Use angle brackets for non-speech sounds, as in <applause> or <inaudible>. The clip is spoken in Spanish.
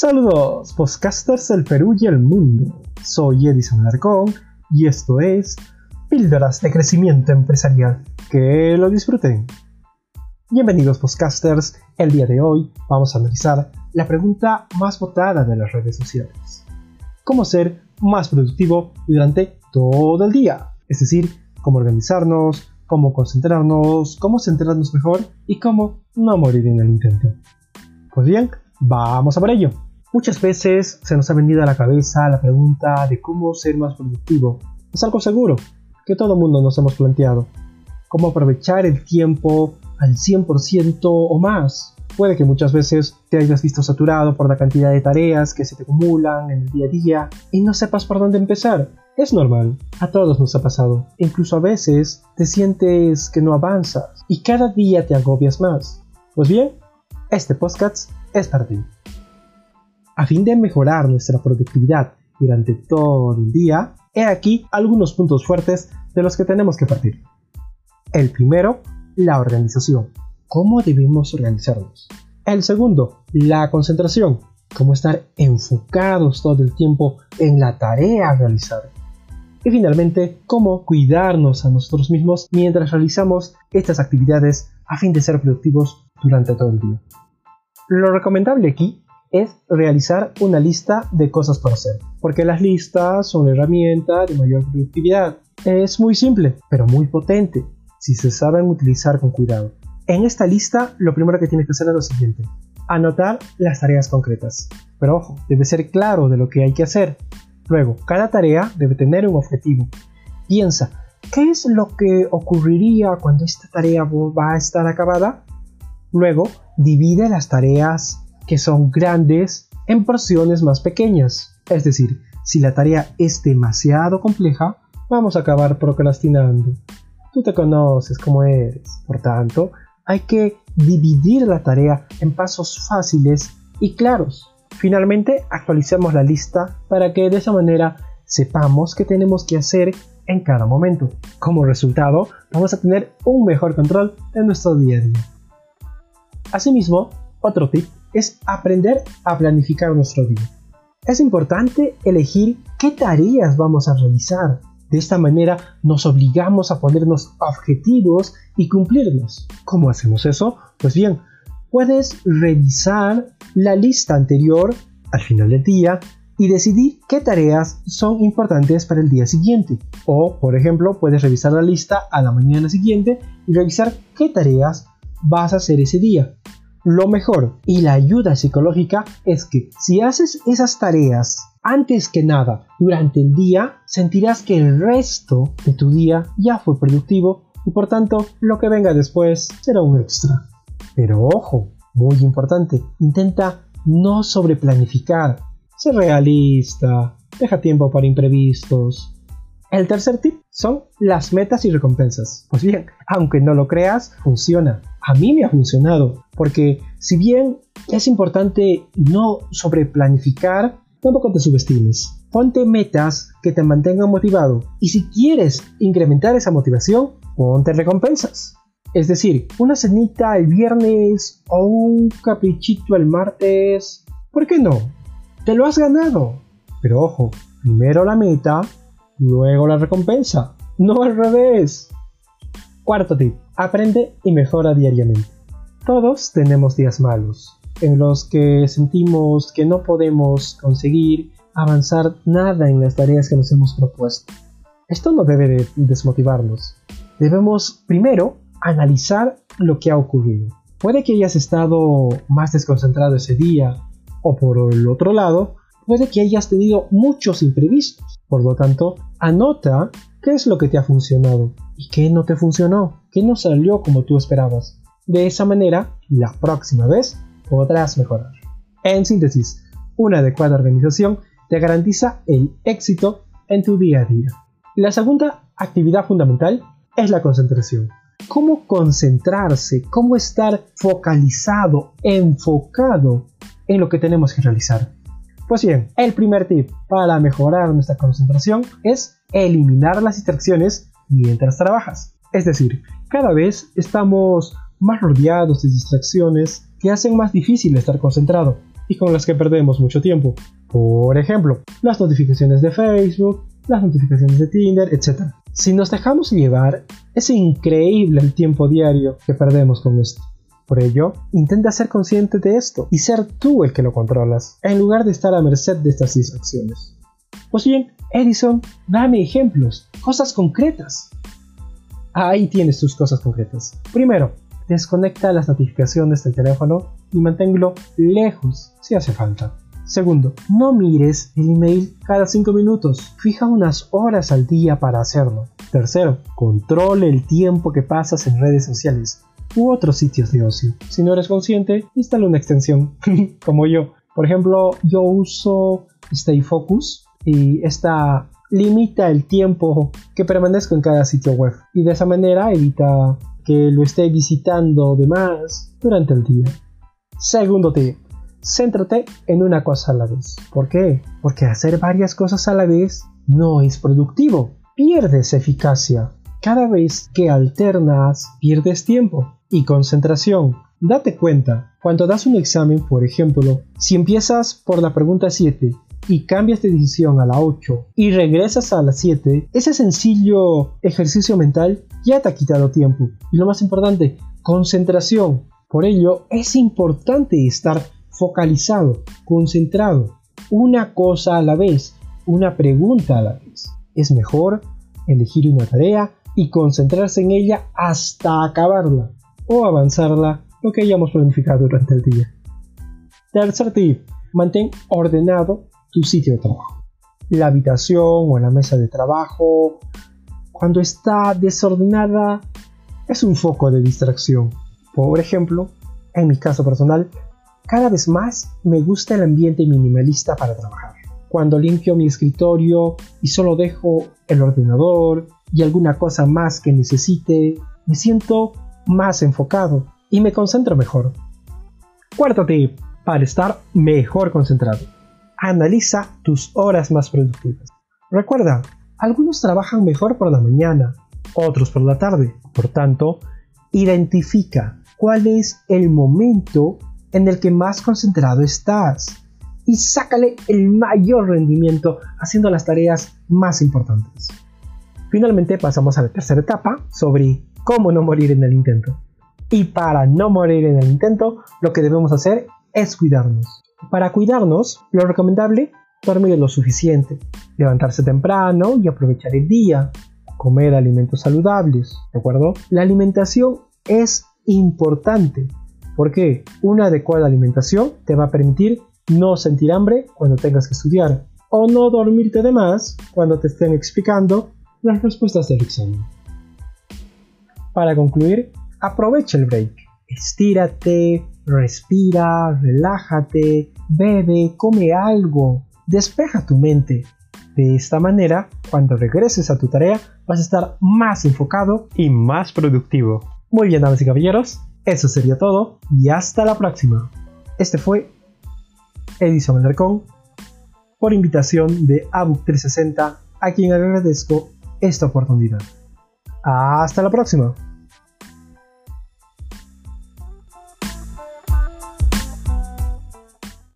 Saludos, podcasters del Perú y el mundo. Soy Edison Alarcón y esto es Píldoras de Crecimiento Empresarial. Que lo disfruten. Bienvenidos, podcasters. El día de hoy vamos a analizar la pregunta más votada de las redes sociales: ¿Cómo ser más productivo durante todo el día? Es decir, cómo organizarnos, cómo concentrarnos, cómo centrarnos mejor y cómo no morir en el intento. Pues bien, Vamos a por ello. Muchas veces se nos ha venido a la cabeza la pregunta de cómo ser más productivo. Es algo seguro que todo el mundo nos hemos planteado. Cómo aprovechar el tiempo al 100% o más. Puede que muchas veces te hayas visto saturado por la cantidad de tareas que se te acumulan en el día a día y no sepas por dónde empezar. Es normal, a todos nos ha pasado. Incluso a veces te sientes que no avanzas y cada día te agobias más. Pues bien, este podcast es para ti. A fin de mejorar nuestra productividad durante todo el día, he aquí algunos puntos fuertes de los que tenemos que partir. El primero, la organización. ¿Cómo debemos organizarnos? El segundo, la concentración. Cómo estar enfocados todo el tiempo en la tarea a realizar. Y finalmente, cómo cuidarnos a nosotros mismos mientras realizamos estas actividades a fin de ser productivos durante todo el día. Lo recomendable aquí es realizar una lista de cosas por hacer, porque las listas son herramienta de mayor productividad. Es muy simple, pero muy potente, si se saben utilizar con cuidado. En esta lista, lo primero que tienes que hacer es lo siguiente, anotar las tareas concretas. Pero ojo, debe ser claro de lo que hay que hacer. Luego, cada tarea debe tener un objetivo. Piensa, ¿qué es lo que ocurriría cuando esta tarea va a estar acabada? Luego, divide las tareas que son grandes en porciones más pequeñas. Es decir, si la tarea es demasiado compleja, vamos a acabar procrastinando. Tú te conoces como eres. Por tanto, hay que dividir la tarea en pasos fáciles y claros. Finalmente, actualicemos la lista para que de esa manera sepamos qué tenemos que hacer en cada momento. Como resultado, vamos a tener un mejor control de nuestro día a día. Asimismo, otro tip es aprender a planificar nuestro día. Es importante elegir qué tareas vamos a realizar. De esta manera nos obligamos a ponernos objetivos y cumplirlos. ¿Cómo hacemos eso? Pues bien, puedes revisar la lista anterior al final del día y decidir qué tareas son importantes para el día siguiente. O, por ejemplo, puedes revisar la lista a la mañana siguiente y revisar qué tareas vas a hacer ese día. Lo mejor. Y la ayuda psicológica es que si haces esas tareas antes que nada durante el día, sentirás que el resto de tu día ya fue productivo y por tanto lo que venga después será un extra. Pero ojo, muy importante, intenta no sobreplanificar, sé realista, deja tiempo para imprevistos, el tercer tip son las metas y recompensas. Pues bien, aunque no lo creas, funciona. A mí me ha funcionado, porque si bien es importante no sobreplanificar, tampoco te subestimes. Ponte metas que te mantengan motivado y si quieres incrementar esa motivación, ponte recompensas. Es decir, una cenita el viernes o un caprichito el martes. ¿Por qué no? Te lo has ganado. Pero ojo, primero la meta luego la recompensa. No al revés. Cuarto tip. Aprende y mejora diariamente. Todos tenemos días malos, en los que sentimos que no podemos conseguir avanzar nada en las tareas que nos hemos propuesto. Esto no debe desmotivarnos. Debemos primero analizar lo que ha ocurrido. Puede que hayas estado más desconcentrado ese día, o por el otro lado, puede que hayas tenido muchos imprevistos. Por lo tanto, anota qué es lo que te ha funcionado y qué no te funcionó, qué no salió como tú esperabas. De esa manera, la próxima vez podrás mejorar. En síntesis, una adecuada organización te garantiza el éxito en tu día a día. La segunda actividad fundamental es la concentración. ¿Cómo concentrarse? ¿Cómo estar focalizado, enfocado en lo que tenemos que realizar? Pues bien, el primer tip para mejorar nuestra concentración es eliminar las distracciones mientras trabajas. Es decir, cada vez estamos más rodeados de distracciones que hacen más difícil estar concentrado. y con las que perdemos mucho tiempo. Por ejemplo, las notificaciones de Facebook, las notificaciones de Tinder, etc. Si nos dejamos llevar, es increíble el tiempo diario que perdemos con esto. Por ello, intenta ser consciente de esto y ser tú el que lo controlas, en lugar de estar a merced de estas distracciones. Pues bien, Edison, dame ejemplos, cosas concretas. Ahí tienes tus cosas concretas. Primero, desconecta las notificaciones del teléfono y manténlo lejos si hace falta. Segundo, no mires el email cada 5 minutos, fija unas horas al día para hacerlo. Tercero, controle el tiempo que pasas en redes sociales u otros sitios de ocio. Si no eres consciente, instala una extensión, <laughs> como yo. Por ejemplo, yo uso Stay Focus y esta limita el tiempo que permanezco en cada sitio web y de esa manera evita que lo esté visitando de más durante el día. Segundo tip, céntrate en una cosa a la vez. ¿Por qué? Porque hacer varias cosas a la vez no es productivo. Pierdes eficacia. Cada vez que alternas, pierdes tiempo y concentración. Date cuenta, cuando das un examen, por ejemplo, si empiezas por la pregunta 7 y cambias de decisión a la 8 y regresas a la 7, ese sencillo ejercicio mental ya te ha quitado tiempo. Y lo más importante, concentración. Por ello, es importante estar focalizado, concentrado, una cosa a la vez, una pregunta a la vez. Es mejor elegir una tarea y concentrarse en ella hasta acabarla o avanzarla lo que hayamos planificado durante el día. Tercer tip, mantén ordenado tu sitio de trabajo. La habitación o la mesa de trabajo, cuando está desordenada, es un foco de distracción. Por ejemplo, en mi caso personal, cada vez más me gusta el ambiente minimalista para trabajar. Cuando limpio mi escritorio y solo dejo el ordenador y alguna cosa más que necesite, me siento más enfocado y me concentro mejor. Cuarto tip, para estar mejor concentrado. Analiza tus horas más productivas. Recuerda, algunos trabajan mejor por la mañana, otros por la tarde. Por tanto, identifica cuál es el momento en el que más concentrado estás y sácale el mayor rendimiento haciendo las tareas más importantes. Finalmente pasamos a la tercera etapa sobre cómo no morir en el intento. Y para no morir en el intento, lo que debemos hacer es cuidarnos. Para cuidarnos, lo recomendable, dormir lo suficiente, levantarse temprano y aprovechar el día, comer alimentos saludables, ¿de? La alimentación es importante porque una adecuada alimentación te va a permitir no sentir hambre cuando tengas que estudiar o no dormirte de más cuando te estén explicando las respuestas del examen. Para concluir, aprovecha el break. Estírate, respira, relájate, bebe, come algo, despeja tu mente. De esta manera, cuando regreses a tu tarea, vas a estar más enfocado y más productivo. Muy bien, damas y caballeros, eso sería todo y hasta la próxima. Este fue Edison Alarcón por invitación de ABUC 360 a quien agradezco esta oportunidad. Hasta la próxima.